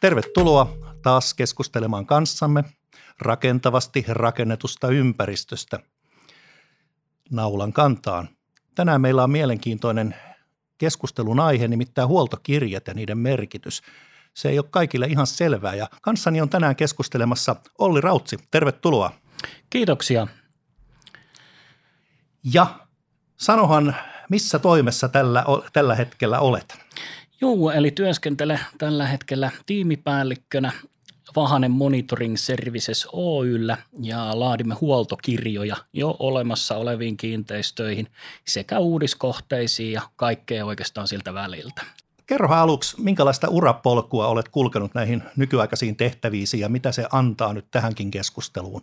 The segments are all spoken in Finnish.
Tervetuloa taas keskustelemaan kanssamme rakentavasti rakennetusta ympäristöstä naulan kantaan. Tänään meillä on mielenkiintoinen keskustelun aihe, nimittäin huoltokirjat ja niiden merkitys. Se ei ole kaikille ihan selvää ja kanssani on tänään keskustelemassa Olli Rautsi. Tervetuloa. Kiitoksia. Ja sanohan, missä toimessa tällä, tällä hetkellä olet? Joo, eli työskentele tällä hetkellä tiimipäällikkönä Vahanen Monitoring Services Oyllä ja laadimme huoltokirjoja jo olemassa oleviin kiinteistöihin sekä uudiskohteisiin ja kaikkea oikeastaan siltä väliltä. Kerro aluksi, minkälaista urapolkua olet kulkenut näihin nykyaikaisiin tehtäviisi ja mitä se antaa nyt tähänkin keskusteluun?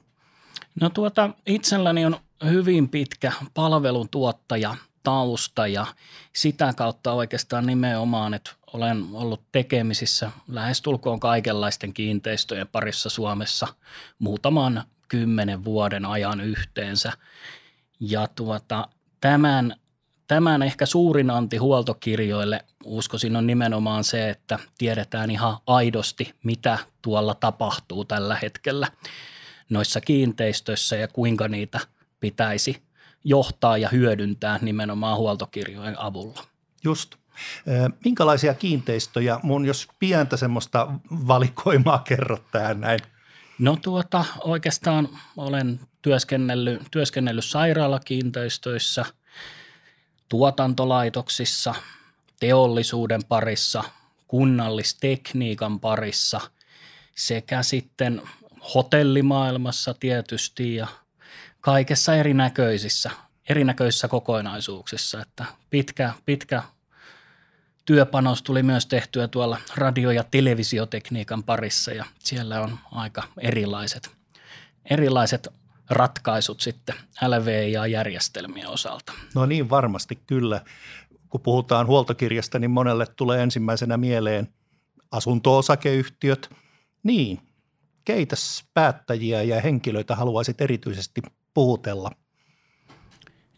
No tuota, itselläni on hyvin pitkä palveluntuottaja tausta ja sitä kautta oikeastaan nimenomaan, että olen ollut tekemisissä lähestulkoon kaikenlaisten kiinteistöjen parissa Suomessa muutaman kymmenen vuoden ajan yhteensä. Ja tuota, tämän, tämän ehkä suurin anti huoltokirjoille uskoisin on nimenomaan se, että tiedetään ihan aidosti, mitä tuolla tapahtuu tällä hetkellä noissa kiinteistöissä ja kuinka niitä pitäisi johtaa ja hyödyntää nimenomaan huoltokirjojen avulla. Just. Minkälaisia kiinteistöjä, mun jos pientä semmoista valikoimaa kerrot tähän näin? No tuota, oikeastaan olen työskennellyt, työskennellyt sairaalakiinteistöissä, tuotantolaitoksissa, teollisuuden parissa, kunnallistekniikan parissa sekä sitten hotellimaailmassa tietysti ja kaikessa erinäköisissä, erinäköisissä kokonaisuuksissa. Että pitkä, pitkä työpanos tuli myös tehtyä tuolla radio- ja televisiotekniikan parissa ja siellä on aika erilaiset, erilaiset ratkaisut sitten LVIA-järjestelmien osalta. No niin, varmasti kyllä. Kun puhutaan huoltokirjasta, niin monelle tulee ensimmäisenä mieleen asunto-osakeyhtiöt. Niin, keitä päättäjiä ja henkilöitä haluaisit erityisesti puhutella?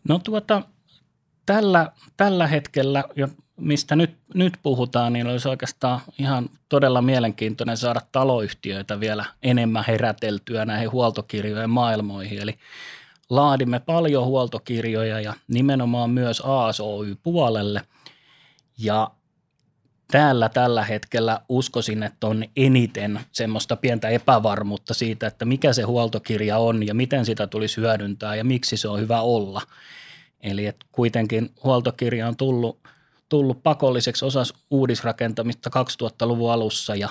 No tuota, tällä, tällä hetkellä, mistä nyt, nyt puhutaan, niin olisi oikeastaan ihan todella mielenkiintoinen saada taloyhtiöitä vielä enemmän heräteltyä näihin huoltokirjojen maailmoihin. Eli laadimme paljon huoltokirjoja ja nimenomaan myös ASOY-puolelle. Ja täällä tällä hetkellä uskoisin, että on eniten semmoista pientä epävarmuutta siitä, että mikä se huoltokirja on ja miten sitä tulisi hyödyntää ja miksi se on hyvä olla. Eli että kuitenkin huoltokirja on tullut, tullut pakolliseksi osas uudisrakentamista 2000-luvun alussa ja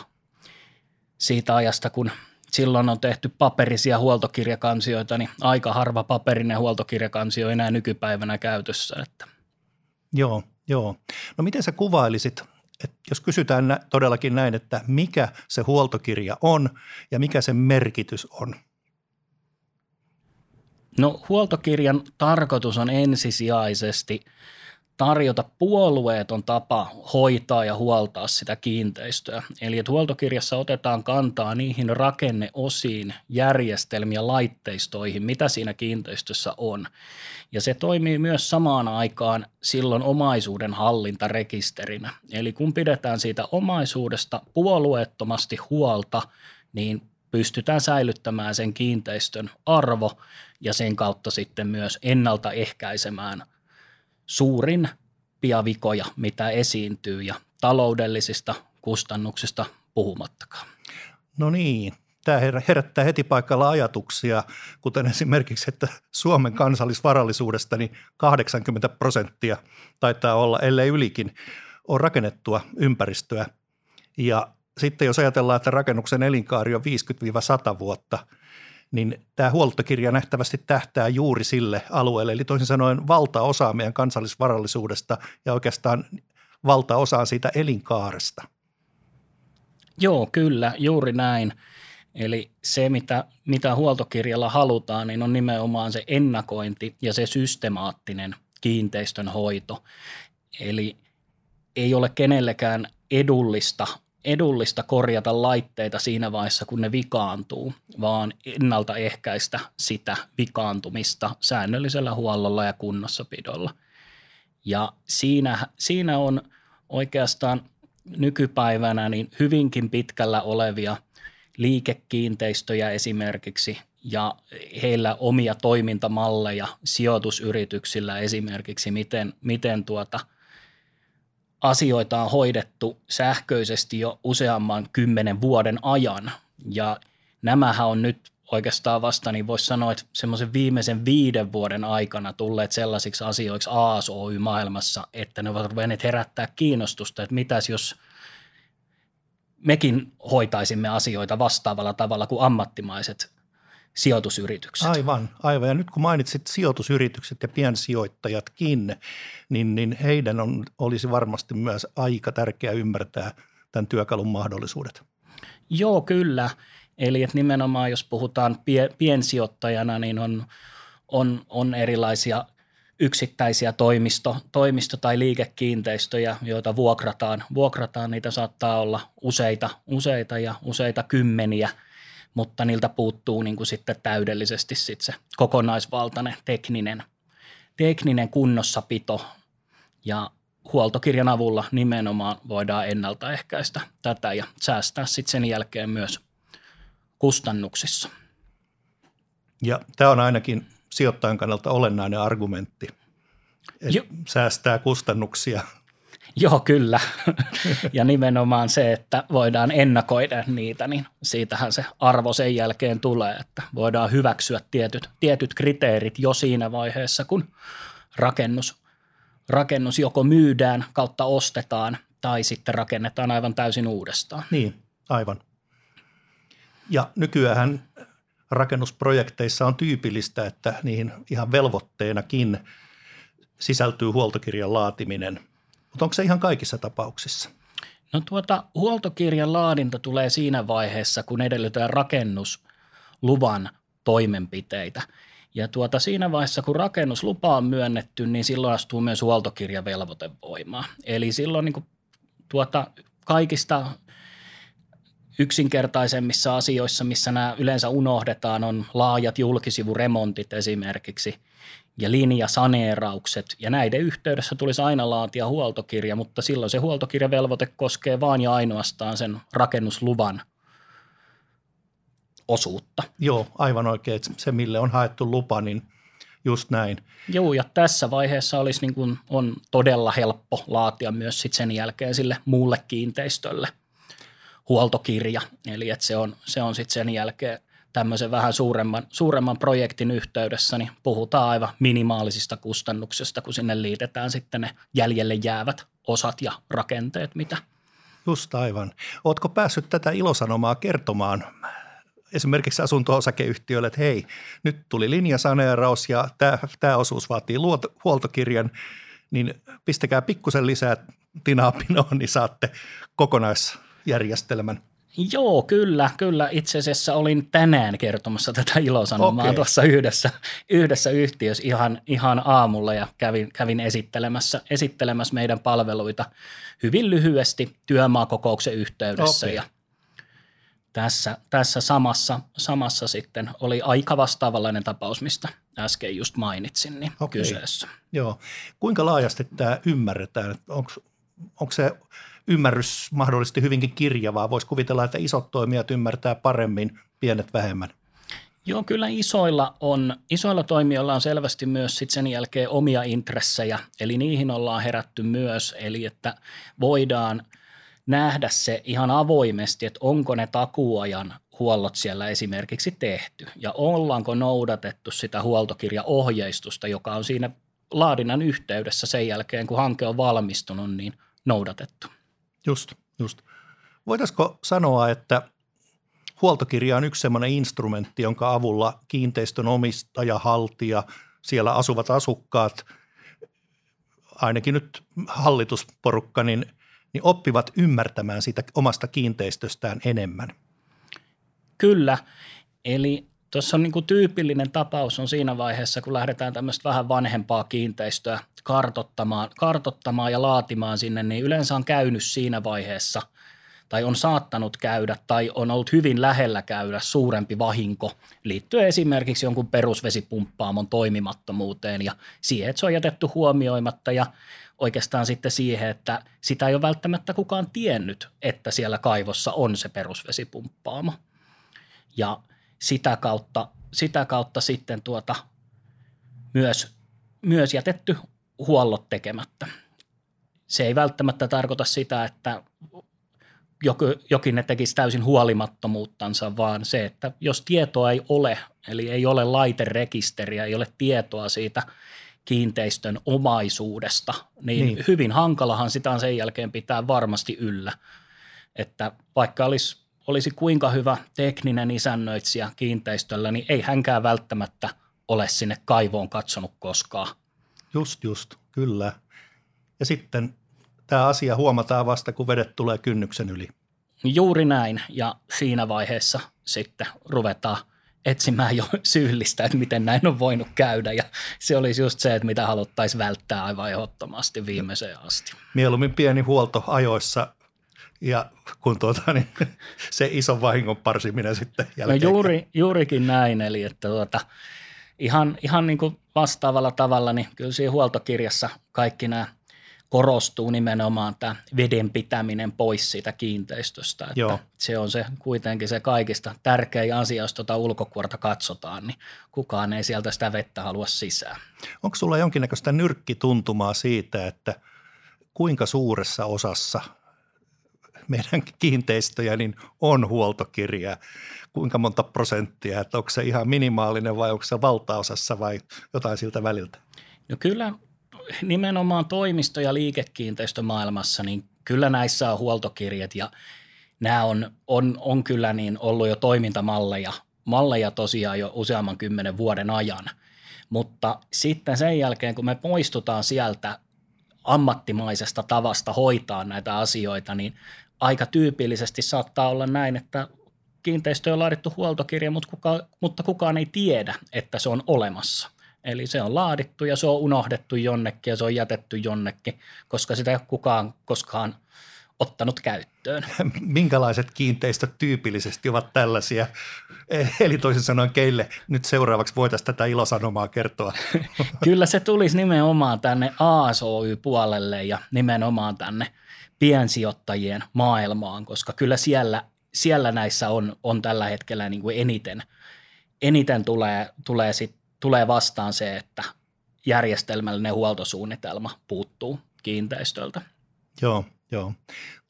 siitä ajasta, kun silloin on tehty paperisia huoltokirjakansioita, niin aika harva paperinen huoltokirjakansio enää nykypäivänä käytössä. Että. Joo, joo. No miten sä kuvailisit jos kysytään todellakin näin, että mikä se huoltokirja on ja mikä sen merkitys on? No huoltokirjan tarkoitus on ensisijaisesti – tarjota puolueeton tapa hoitaa ja huoltaa sitä kiinteistöä. Eli että huoltokirjassa otetaan kantaa niihin rakenneosiin, järjestelmiä, laitteistoihin, mitä siinä kiinteistössä on. Ja se toimii myös samaan aikaan silloin omaisuuden hallintarekisterinä. Eli kun pidetään siitä omaisuudesta puolueettomasti huolta, niin pystytään säilyttämään sen kiinteistön arvo ja sen kautta sitten myös ennaltaehkäisemään – suurin vikoja, mitä esiintyy ja taloudellisista kustannuksista puhumattakaan. No niin, tämä herättää heti paikalla ajatuksia, kuten esimerkiksi, että Suomen kansallisvarallisuudesta niin 80 prosenttia taitaa olla, ellei ylikin, on rakennettua ympäristöä. Ja sitten jos ajatellaan, että rakennuksen elinkaari on 50-100 vuotta – niin tämä huoltokirja nähtävästi tähtää juuri sille alueelle. Eli toisin sanoen valtaosa meidän kansallisvarallisuudesta ja oikeastaan valtaosa siitä elinkaaresta. Joo, kyllä, juuri näin. Eli se, mitä, mitä huoltokirjalla halutaan, niin on nimenomaan se ennakointi ja se systemaattinen kiinteistön hoito. Eli ei ole kenellekään edullista edullista korjata laitteita siinä vaiheessa, kun ne vikaantuu, vaan ennaltaehkäistä sitä vikaantumista säännöllisellä huollolla ja kunnossapidolla. Ja siinä, siinä on oikeastaan nykypäivänä niin hyvinkin pitkällä olevia liikekiinteistöjä esimerkiksi ja heillä omia toimintamalleja sijoitusyrityksillä esimerkiksi, miten, miten tuota asioita on hoidettu sähköisesti jo useamman kymmenen vuoden ajan. Ja nämähän on nyt oikeastaan vasta, niin voisi sanoa, että semmoisen viimeisen viiden vuoden aikana tulleet sellaisiksi asioiksi ASOY-maailmassa, että ne ovat ruvenneet herättää kiinnostusta, että mitäs jos mekin hoitaisimme asioita vastaavalla tavalla kuin ammattimaiset sijoitusyritykset. Aivan, aivan. Ja nyt kun mainitsit sijoitusyritykset ja piensijoittajatkin, niin, niin heidän on, olisi varmasti myös aika tärkeää ymmärtää tämän työkalun mahdollisuudet. Joo, kyllä. Eli että nimenomaan jos puhutaan pie, piensijoittajana, niin on, on, on erilaisia yksittäisiä toimisto, toimisto- tai liikekiinteistöjä, joita vuokrataan. Vuokrataan, niitä saattaa olla useita, useita ja useita kymmeniä, mutta niiltä puuttuu niin kuin sitten täydellisesti sit se kokonaisvaltainen tekninen, tekninen kunnossapito ja huoltokirjan avulla nimenomaan voidaan ennaltaehkäistä tätä ja säästää sitten sen jälkeen myös kustannuksissa. Ja tämä on ainakin sijoittajan kannalta olennainen argumentti, että säästää kustannuksia. Joo, kyllä. ja nimenomaan se, että voidaan ennakoida niitä, niin siitähän se arvo sen jälkeen tulee, että voidaan hyväksyä tietyt, tietyt kriteerit jo siinä vaiheessa, kun rakennus, rakennus joko myydään kautta ostetaan tai sitten rakennetaan aivan täysin uudestaan. Niin, aivan. Ja nykyään rakennusprojekteissa on tyypillistä, että niihin ihan velvoitteenakin sisältyy huoltokirjan laatiminen. Mutta onko se ihan kaikissa tapauksissa? No tuota, huoltokirjan laadinta tulee siinä vaiheessa, kun edellytetään rakennusluvan toimenpiteitä. Ja tuota, siinä vaiheessa, kun rakennuslupa on myönnetty, niin silloin astuu myös huoltokirjavelvoite voimaan. Eli silloin niin kuin, tuota, kaikista yksinkertaisemmissa asioissa, missä nämä yleensä unohdetaan, on laajat julkisivuremontit esimerkiksi ja linjasaneeraukset. Ja näiden yhteydessä tulisi aina laatia huoltokirja, mutta silloin se huoltokirjavelvoite koskee vain ja ainoastaan sen rakennusluvan osuutta. Joo, aivan oikein. Se, mille on haettu lupa, niin just näin. Joo, ja tässä vaiheessa olisi niin kuin, on todella helppo laatia myös sit sen jälkeen sille muulle kiinteistölle – huoltokirja, eli että se on, se on sitten sen jälkeen tämmöisen vähän suuremman, suuremman projektin yhteydessä, niin puhutaan aivan minimaalisista kustannuksista, kun sinne liitetään sitten ne jäljelle jäävät osat ja rakenteet, mitä. Just aivan. Oletko päässyt tätä ilosanomaa kertomaan esimerkiksi asunto-osakeyhtiölle, että hei, nyt tuli linjasaneeraus ja tämä, tämä osuus vaatii luot, huoltokirjan, niin pistäkää pikkusen lisää tinaa pinoon, niin saatte kokonais järjestelmän. Joo, kyllä, kyllä. Itse asiassa olin tänään kertomassa tätä ilosanomaa okay. tuossa yhdessä, yhdessä yhtiössä ihan, ihan aamulla ja kävin, kävin esittelemässä, esittelemässä meidän palveluita hyvin lyhyesti työmaakokouksen yhteydessä okay. ja tässä, tässä samassa, samassa sitten oli aika vastaavanlainen tapaus, mistä äsken just mainitsin, niin okay. kyseessä. Joo. Kuinka laajasti tämä ymmärretään? Onko se ymmärrys mahdollisesti hyvinkin kirjavaa. Voisi kuvitella, että isot toimijat ymmärtää paremmin, pienet vähemmän. Joo, kyllä isoilla, on, isoilla toimijoilla on selvästi myös sit sen jälkeen omia intressejä, eli niihin ollaan herätty myös, eli että voidaan nähdä se ihan avoimesti, että onko ne takuajan huollot siellä esimerkiksi tehty ja ollaanko noudatettu sitä huoltokirjaohjeistusta, joka on siinä laadinnan yhteydessä sen jälkeen, kun hanke on valmistunut, niin noudatettu. Just, just. Voitaisiko sanoa, että huoltokirja on yksi sellainen instrumentti, jonka avulla kiinteistön omistaja, haltija, siellä asuvat asukkaat, ainakin nyt hallitusporukka, niin, niin oppivat ymmärtämään sitä omasta kiinteistöstään enemmän. Kyllä, eli tuossa on niin kuin tyypillinen tapaus on siinä vaiheessa, kun lähdetään tämmöistä vähän vanhempaa kiinteistöä kartottamaan, kartottamaan ja laatimaan sinne, niin yleensä on käynyt siinä vaiheessa tai on saattanut käydä tai on ollut hyvin lähellä käydä suurempi vahinko liittyen esimerkiksi jonkun perusvesipumppaamon toimimattomuuteen ja siihen, että se on jätetty huomioimatta ja oikeastaan sitten siihen, että sitä ei ole välttämättä kukaan tiennyt, että siellä kaivossa on se perusvesipumppaamo. Ja sitä kautta, sitä kautta sitten tuota myös, myös jätetty huollot tekemättä. Se ei välttämättä tarkoita sitä, että jokin ne tekisi täysin huolimattomuuttansa, vaan se, että jos tietoa ei ole, eli ei ole laiterekisteriä, ei ole tietoa siitä kiinteistön omaisuudesta, niin, niin. hyvin hankalahan sitä on sen jälkeen pitää varmasti yllä. Että vaikka olisi, olisi kuinka hyvä tekninen isännöitsijä kiinteistöllä, niin ei hänkään välttämättä ole sinne kaivoon katsonut koskaan. Just, just, kyllä. Ja sitten tämä asia huomataan vasta, kun vedet tulee kynnyksen yli. Juuri näin, ja siinä vaiheessa sitten ruvetaan etsimään jo syyllistä, että miten näin on voinut käydä, ja se olisi just se, että mitä haluttaisiin välttää aivan ehdottomasti viimeiseen asti. Mieluummin pieni huolto ajoissa ja kun tuota, niin se iso vahingon parsiminen sitten jälkeen. No juuri, juurikin näin, eli että tuota, ihan, ihan niin kuin vastaavalla tavalla, niin kyllä siinä huoltokirjassa kaikki nämä korostuu nimenomaan tämä veden pitäminen pois siitä kiinteistöstä. Että Joo. Se on se kuitenkin se kaikista tärkein asia, jos tuota ulkokuorta katsotaan, niin kukaan ei sieltä sitä vettä halua sisään. Onko sulla jonkinnäköistä nyrkkituntumaa siitä, että kuinka suuressa osassa meidän kiinteistöjä niin on huoltokirja? Kuinka monta prosenttia? Että onko se ihan minimaalinen vai onko se valtaosassa vai jotain siltä väliltä? No kyllä nimenomaan toimisto- ja liikekiinteistömaailmassa, niin kyllä näissä on huoltokirjat ja nämä on, on, on kyllä niin ollut jo toimintamalleja malleja tosiaan jo useamman kymmenen vuoden ajan. Mutta sitten sen jälkeen, kun me poistutaan sieltä ammattimaisesta tavasta hoitaa näitä asioita, niin aika tyypillisesti saattaa olla näin, että kiinteistö on laadittu huoltokirja, mutta, kuka, mutta kukaan ei tiedä, että se on olemassa. Eli se on laadittu ja se on unohdettu jonnekin ja se on jätetty jonnekin, koska sitä ei ole kukaan koskaan ottanut käyttöön. Minkälaiset kiinteistöt tyypillisesti ovat tällaisia? Eli toisin sanoen, keille nyt seuraavaksi voitaisiin tätä ilosanomaa kertoa? Kyllä se tulisi nimenomaan tänne ASOY-puolelle ja nimenomaan tänne piensijoittajien maailmaan, koska kyllä siellä, siellä näissä on, on tällä hetkellä niin kuin eniten, eniten tulee, tulee sit tulee vastaan se, että järjestelmällinen huoltosuunnitelma puuttuu kiinteistöltä. Joo, joo.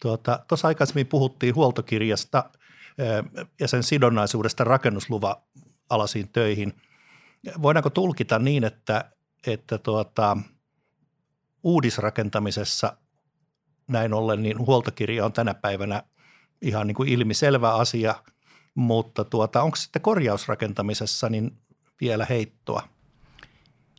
Tuota, aikaisemmin puhuttiin huoltokirjasta eh, ja sen sidonnaisuudesta rakennusluva alasiin töihin. Voidaanko tulkita niin, että, että tuota, uudisrakentamisessa näin ollen niin huoltokirja on tänä päivänä ihan niin kuin ilmiselvä asia, mutta tuota, onko sitten korjausrakentamisessa, niin vielä heittoa?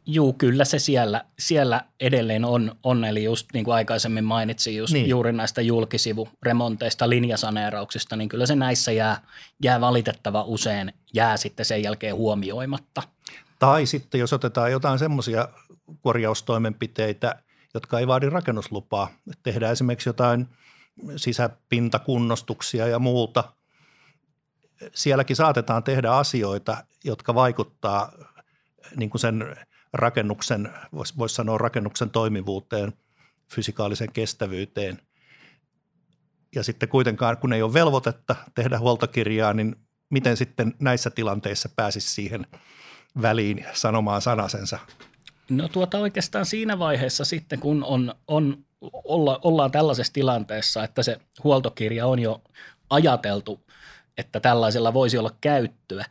Juu, kyllä se siellä, siellä edelleen on, on, eli just niin kuin aikaisemmin mainitsin just niin. juuri näistä julkisivuremonteista, linjasaneerauksista, niin kyllä se näissä jää, jää valitettava usein, jää sitten sen jälkeen huomioimatta. Tai sitten jos otetaan jotain semmoisia korjaustoimenpiteitä, jotka ei vaadi rakennuslupaa, tehdään esimerkiksi jotain sisäpintakunnostuksia ja muuta – sielläkin saatetaan tehdä asioita, jotka vaikuttaa niin kuin sen rakennuksen, voisi vois sanoa rakennuksen toimivuuteen, fysikaaliseen kestävyyteen. Ja sitten kuitenkaan, kun ei ole velvoitetta tehdä huoltokirjaa, niin miten sitten näissä tilanteissa pääsisi siihen väliin sanomaan sanasensa? No tuota oikeastaan siinä vaiheessa sitten, kun on, on olla, ollaan tällaisessa tilanteessa, että se huoltokirja on jo ajateltu että tällaisella voisi olla käyttöä,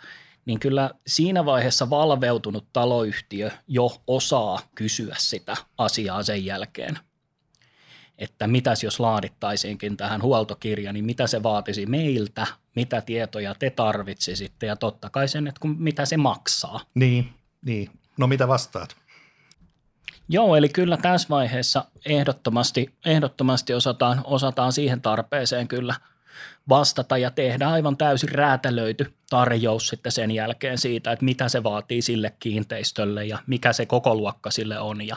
niin kyllä siinä vaiheessa valveutunut taloyhtiö jo osaa kysyä sitä asiaa sen jälkeen. Että mitäs jos laadittaisiinkin tähän huoltokirja, niin mitä se vaatisi meiltä, mitä tietoja te tarvitsisitte ja totta kai sen, että kun, mitä se maksaa. Niin, niin. No mitä vastaat? Joo, eli kyllä tässä vaiheessa ehdottomasti, ehdottomasti osataan, osataan siihen tarpeeseen kyllä – vastata ja tehdä aivan täysin räätälöity tarjous sitten sen jälkeen siitä, että mitä se vaatii sille kiinteistölle ja mikä se koko luokka sille on ja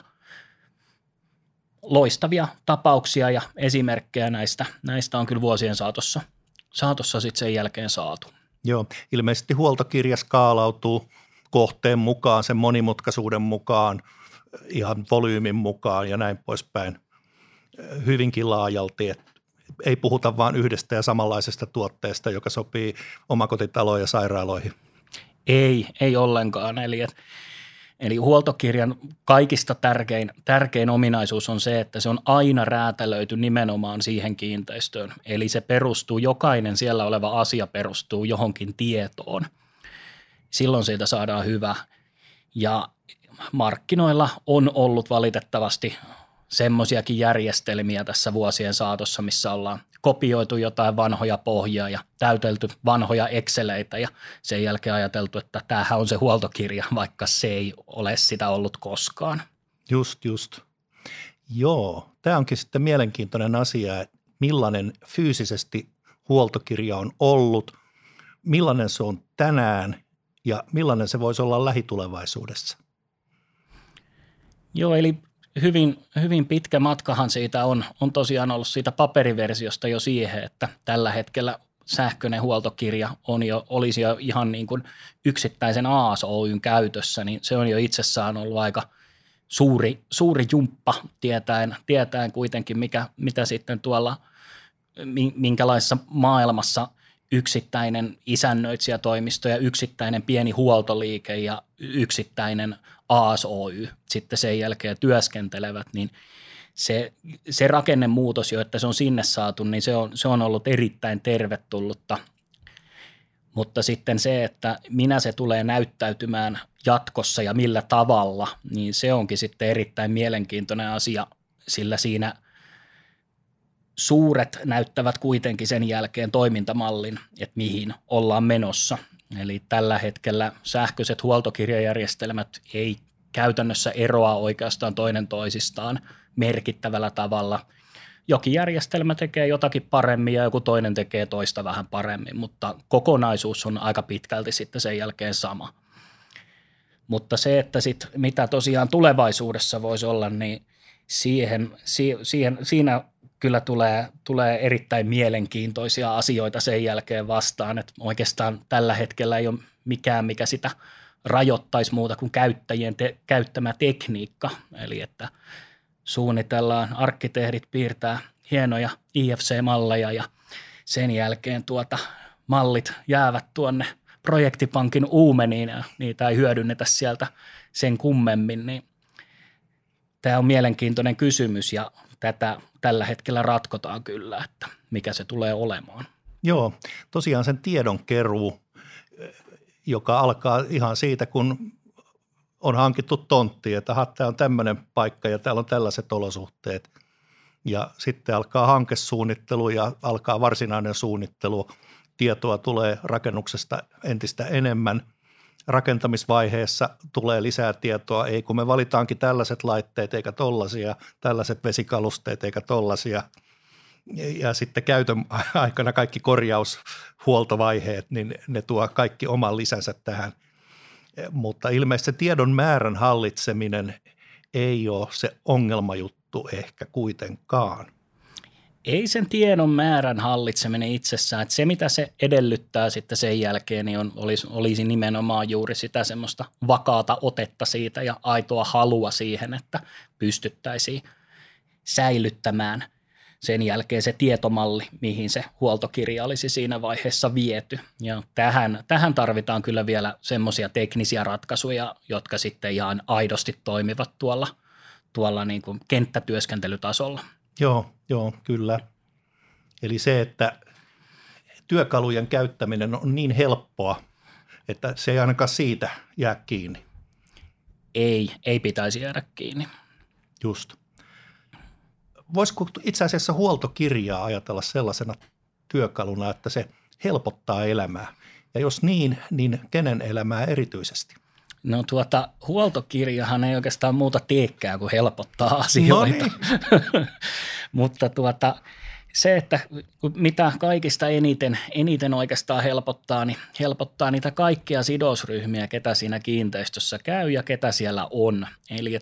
loistavia tapauksia ja esimerkkejä näistä, näistä on kyllä vuosien saatossa, saatossa sitten sen jälkeen saatu. Joo, ilmeisesti huoltokirja skaalautuu kohteen mukaan, sen monimutkaisuuden mukaan, ihan volyymin mukaan ja näin poispäin hyvinkin laajalti. Et ei puhuta vain yhdestä ja samanlaisesta tuotteesta, joka sopii omakotitaloihin ja sairaaloihin. Ei, ei ollenkaan. Eli, et, eli huoltokirjan kaikista tärkein, tärkein ominaisuus on se, että se on aina räätälöity nimenomaan siihen kiinteistöön. Eli se perustuu, jokainen siellä oleva asia perustuu johonkin tietoon. Silloin siitä saadaan hyvä. Ja markkinoilla on ollut valitettavasti semmoisiakin järjestelmiä tässä vuosien saatossa, missä ollaan kopioitu jotain vanhoja pohjia ja täytelty vanhoja Exceleitä ja sen jälkeen ajateltu, että tämähän on se huoltokirja, vaikka se ei ole sitä ollut koskaan. Just, just. Joo, tämä onkin sitten mielenkiintoinen asia, että millainen fyysisesti huoltokirja on ollut, millainen se on tänään ja millainen se voisi olla lähitulevaisuudessa. Joo, eli hyvin, hyvin pitkä matkahan siitä on, on tosiaan ollut siitä paperiversiosta jo siihen, että tällä hetkellä sähköinen huoltokirja on jo, olisi jo ihan niin kuin yksittäisen AAS Oyn käytössä, niin se on jo itsessään ollut aika suuri, suuri jumppa tietäen, tietäen kuitenkin, mikä, mitä sitten tuolla, minkälaisessa maailmassa yksittäinen isännöitsijätoimisto ja yksittäinen pieni huoltoliike ja yksittäinen ASOY sitten sen jälkeen työskentelevät, niin se, se rakennemuutos jo, että se on sinne saatu, niin se on, se on ollut erittäin tervetullutta. Mutta sitten se, että minä se tulee näyttäytymään jatkossa ja millä tavalla, niin se onkin sitten erittäin mielenkiintoinen asia, sillä siinä suuret näyttävät kuitenkin sen jälkeen toimintamallin, että mihin ollaan menossa – Eli tällä hetkellä sähköiset huoltokirjajärjestelmät ei käytännössä eroa oikeastaan toinen toisistaan merkittävällä tavalla. Jokin järjestelmä tekee jotakin paremmin ja joku toinen tekee toista vähän paremmin, mutta kokonaisuus on aika pitkälti sitten sen jälkeen sama. Mutta se, että sit, mitä tosiaan tulevaisuudessa voisi olla, niin siihen, siihen, siinä kyllä tulee, tulee erittäin mielenkiintoisia asioita sen jälkeen vastaan, että oikeastaan tällä hetkellä ei ole mikään, mikä sitä rajoittaisi muuta kuin käyttäjien te- käyttämä tekniikka, eli että suunnitellaan, arkkitehdit piirtää hienoja IFC-malleja ja sen jälkeen tuota mallit jäävät tuonne projektipankin uumeniin ja niitä ei hyödynnetä sieltä sen kummemmin, niin tämä on mielenkiintoinen kysymys ja tätä tällä hetkellä ratkotaan kyllä, että mikä se tulee olemaan. Joo, tosiaan sen tiedon keruu, joka alkaa ihan siitä, kun on hankittu tontti, että aha, tämä on tämmöinen paikka ja täällä on tällaiset olosuhteet. Ja sitten alkaa hankesuunnittelu ja alkaa varsinainen suunnittelu. Tietoa tulee rakennuksesta entistä enemmän – rakentamisvaiheessa tulee lisää tietoa, ei kun me valitaankin tällaiset laitteet eikä tollaisia, tällaiset vesikalusteet eikä tollaisia. Ja sitten käytön aikana kaikki korjaushuoltovaiheet, niin ne tuo kaikki oman lisänsä tähän. Mutta ilmeisesti se tiedon määrän hallitseminen ei ole se ongelmajuttu ehkä kuitenkaan ei sen tiedon määrän hallitseminen itsessään, että se mitä se edellyttää sitten sen jälkeen, niin on, olisi, olisi nimenomaan juuri sitä semmoista vakaata otetta siitä ja aitoa halua siihen, että pystyttäisiin säilyttämään sen jälkeen se tietomalli, mihin se huoltokirja olisi siinä vaiheessa viety. Ja tähän, tähän tarvitaan kyllä vielä semmoisia teknisiä ratkaisuja, jotka sitten ihan aidosti toimivat tuolla, tuolla niin kuin kenttätyöskentelytasolla. Joo, joo, kyllä. Eli se, että työkalujen käyttäminen on niin helppoa, että se ei ainakaan siitä jää kiinni. Ei, ei pitäisi jäädä kiinni. Just. Voisiko itse asiassa huoltokirjaa ajatella sellaisena työkaluna, että se helpottaa elämää? Ja jos niin, niin kenen elämää erityisesti? No tuota, huoltokirjahan ei oikeastaan muuta teekää kuin helpottaa asioita. No niin. Mutta tuota, se, että mitä kaikista eniten, eniten oikeastaan helpottaa, niin helpottaa niitä kaikkia sidosryhmiä, ketä siinä kiinteistössä käy ja ketä siellä on. Eli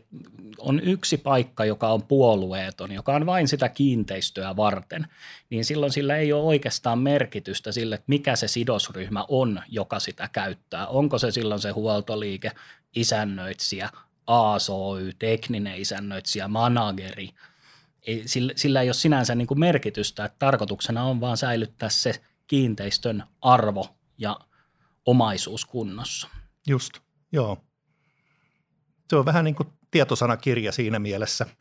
on yksi paikka, joka on puolueeton, joka on vain sitä kiinteistöä varten, niin silloin sillä ei ole oikeastaan merkitystä sille, että mikä se sidosryhmä on, joka sitä käyttää. Onko se silloin se huoltoliike, isännöitsijä, ASOY, tekninen isännöitsijä, manageri. Ei, sillä, sillä ei ole sinänsä niin kuin merkitystä, että tarkoituksena on vaan säilyttää se kiinteistön arvo ja omaisuus kunnossa. Just, joo. Se on vähän niin kuin tietosanakirja siinä mielessä –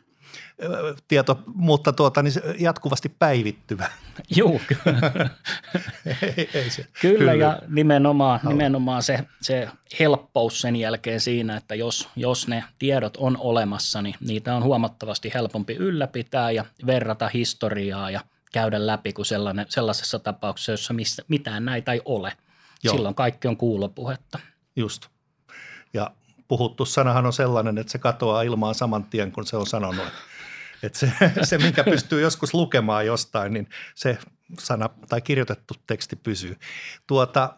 tieto, mutta tuota, niin jatkuvasti päivittyvä. Joo, ei, ei se. Kyllä, kyllä, ja nimenomaan, nimenomaan se, se helppous sen jälkeen siinä, että jos, jos ne tiedot on olemassa, niin niitä on huomattavasti helpompi ylläpitää ja verrata historiaa ja käydä läpi kuin sellainen, sellaisessa tapauksessa, jossa missä, mitään näitä ei ole. Joo. Silloin kaikki on kuulopuhetta. Just. Ja puhuttu sanahan on sellainen, että se katoaa ilmaan saman tien, kun se on sanonut. Että se, se, minkä pystyy joskus lukemaan jostain, niin se sana tai kirjoitettu teksti pysyy. Tuota,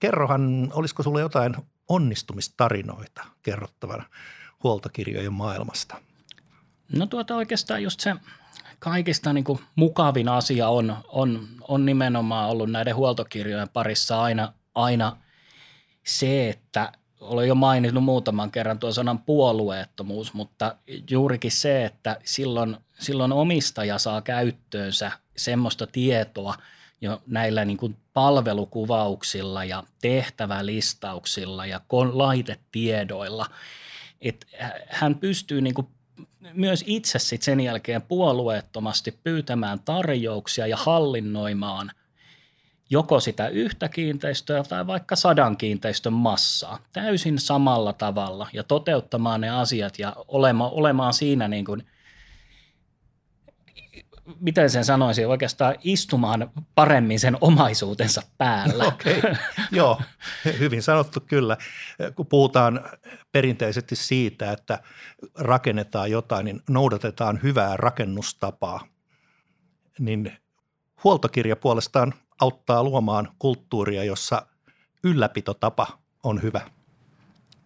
kerrohan, olisiko sulle jotain onnistumistarinoita kerrottavana huoltokirjojen maailmasta? No tuota oikeastaan just se kaikista niin kuin mukavin asia on, on, on nimenomaan ollut näiden huoltokirjojen parissa aina, aina se, että olen jo maininnut muutaman kerran tuon sanan puolueettomuus, mutta juurikin se, että silloin, silloin omistaja saa käyttöönsä semmoista tietoa jo näillä niin kuin palvelukuvauksilla ja tehtävälistauksilla ja laitetiedoilla, että hän pystyy niin kuin myös itse sit sen jälkeen puolueettomasti pyytämään tarjouksia ja hallinnoimaan – joko sitä yhtä kiinteistöä tai vaikka sadan kiinteistön massaa täysin samalla tavalla ja toteuttamaan ne asiat ja olema, olemaan siinä niin kuin, miten sen sanoisin, oikeastaan istumaan paremmin sen omaisuutensa päällä. Okei, okay. joo, hyvin sanottu kyllä. Kun puhutaan perinteisesti siitä, että rakennetaan jotain, niin noudatetaan hyvää rakennustapaa, niin huoltokirja puolestaan auttaa luomaan kulttuuria, jossa ylläpitotapa on hyvä.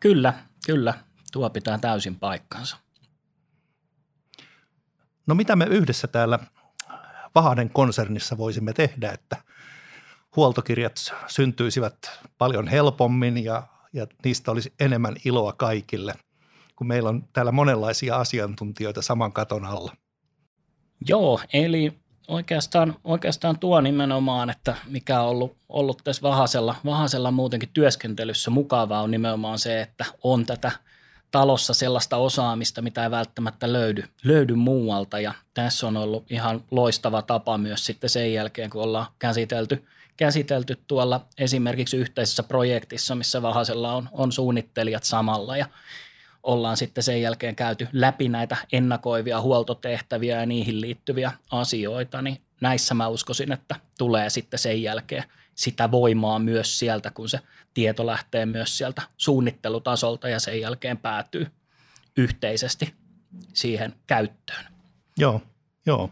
Kyllä, kyllä. Tuo pitää täysin paikkansa. No mitä me yhdessä täällä Vahaden konsernissa voisimme tehdä, että huoltokirjat syntyisivät paljon helpommin ja, ja niistä olisi enemmän iloa kaikille, kun meillä on täällä monenlaisia asiantuntijoita saman katon alla. Joo, eli oikeastaan, oikeastaan tuo nimenomaan, että mikä on ollut, ollut tässä Vahasella, Vahasella muutenkin työskentelyssä mukavaa on nimenomaan se, että on tätä talossa sellaista osaamista, mitä ei välttämättä löydy, löydy muualta. Ja tässä on ollut ihan loistava tapa myös sitten sen jälkeen, kun ollaan käsitelty, käsitelty tuolla esimerkiksi yhteisessä projektissa, missä Vahasella on, on suunnittelijat samalla. Ja ollaan sitten sen jälkeen käyty läpi näitä ennakoivia huoltotehtäviä ja niihin liittyviä asioita, niin näissä mä uskoisin, että tulee sitten sen jälkeen sitä voimaa myös sieltä, kun se tieto lähtee myös sieltä suunnittelutasolta ja sen jälkeen päätyy yhteisesti siihen käyttöön. Joo, joo.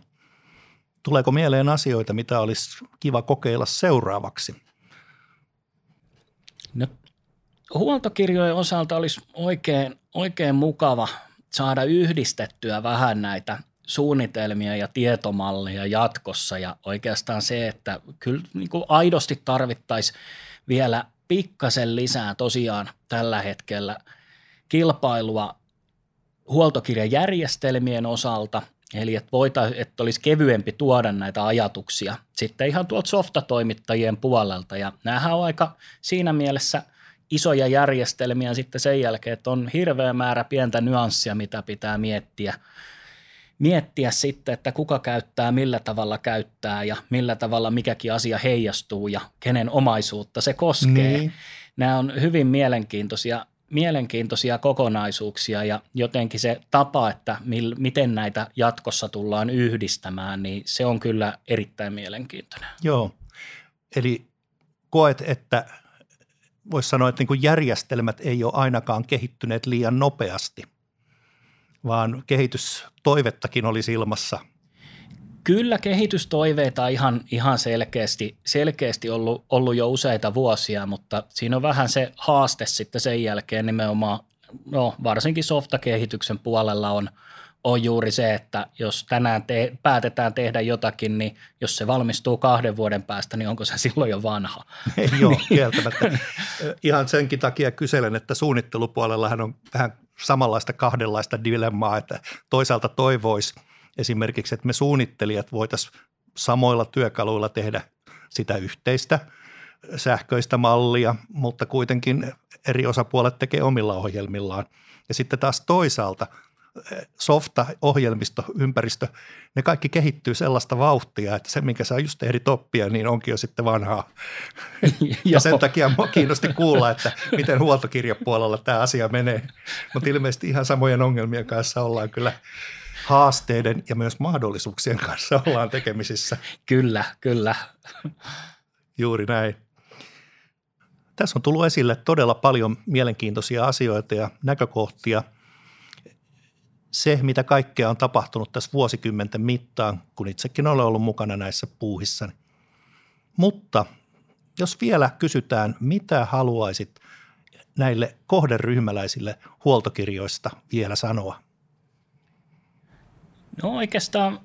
Tuleeko mieleen asioita, mitä olisi kiva kokeilla seuraavaksi? No, huoltokirjojen osalta olisi oikein, oikein mukava saada yhdistettyä vähän näitä suunnitelmia ja tietomalleja jatkossa. Ja oikeastaan se, että kyllä niin kuin aidosti tarvittaisiin vielä pikkasen lisää tosiaan tällä hetkellä kilpailua huoltokirjajärjestelmien osalta, eli että, voita, että olisi kevyempi tuoda näitä ajatuksia sitten ihan tuolta softatoimittajien puolelta. Ja näähän on aika siinä mielessä – isoja järjestelmiä sitten sen jälkeen, että on hirveä määrä pientä nyanssia, mitä pitää miettiä. Miettiä sitten, että kuka käyttää, millä tavalla käyttää ja millä tavalla mikäkin asia heijastuu ja kenen omaisuutta se koskee. Niin. Nämä on hyvin mielenkiintoisia, mielenkiintoisia kokonaisuuksia ja jotenkin se tapa, että mil, miten näitä jatkossa tullaan yhdistämään, niin se on kyllä erittäin mielenkiintoinen. Joo, eli koet, että voisi sanoa, että niin kuin järjestelmät ei ole ainakaan kehittyneet liian nopeasti, vaan kehitystoivettakin olisi ilmassa. Kyllä kehitystoiveita ihan, ihan selkeästi, selkeästi ollut, ollut jo useita vuosia, mutta siinä on vähän se haaste sitten sen jälkeen nimenomaan, no varsinkin softakehityksen puolella on, on juuri se, että jos tänään te- päätetään tehdä jotakin, niin jos se valmistuu kahden vuoden päästä, niin onko se silloin jo vanha? Ei ole kieltämättä. Ihan senkin takia kyselen, että suunnittelupuolellahan on vähän samanlaista kahdenlaista dilemmaa, että toisaalta toivoisi esimerkiksi, että me suunnittelijat voitaisiin samoilla työkaluilla tehdä sitä yhteistä sähköistä mallia, mutta kuitenkin eri osapuolet tekee omilla ohjelmillaan. Ja sitten taas toisaalta softa, ohjelmisto, ympäristö, ne kaikki kehittyy sellaista vauhtia, että se, minkä sä just ehdit oppia, niin onkin jo sitten vanhaa. ja sen takia mua kiinnosti kuulla, että miten huoltokirjapuolella tämä asia menee. Mutta ilmeisesti ihan samojen ongelmien kanssa ollaan kyllä haasteiden ja myös mahdollisuuksien kanssa ollaan tekemisissä. Kyllä, kyllä. Juuri näin. Tässä on tullut esille todella paljon mielenkiintoisia asioita ja näkökohtia. Se, mitä kaikkea on tapahtunut tässä vuosikymmenten mittaan, kun itsekin olen ollut mukana näissä puuhissa. Mutta jos vielä kysytään, mitä haluaisit näille kohderyhmäläisille huoltokirjoista vielä sanoa? No oikeastaan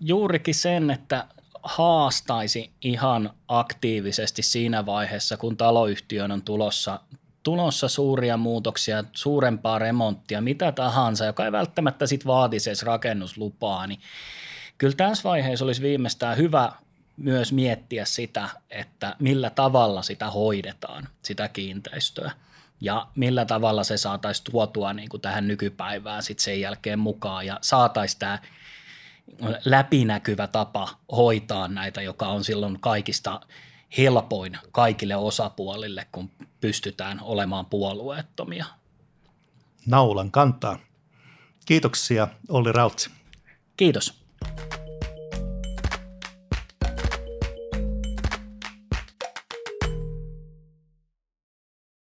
juurikin sen, että haastaisi ihan aktiivisesti siinä vaiheessa, kun taloyhtiön on tulossa, tulossa suuria muutoksia, suurempaa remonttia, mitä tahansa, joka ei välttämättä sit vaatisi edes rakennuslupaa, niin kyllä tässä vaiheessa olisi viimeistään hyvä myös miettiä sitä, että millä tavalla sitä hoidetaan, sitä kiinteistöä. Ja millä tavalla se saataisiin tuotua niin kuin tähän nykypäivään sit sen jälkeen mukaan ja saataisiin tämä läpinäkyvä tapa hoitaa näitä, joka on silloin kaikista helpoin kaikille osapuolille, kun pystytään olemaan puolueettomia. Naulan kantaa. Kiitoksia Olli Rautsi. Kiitos.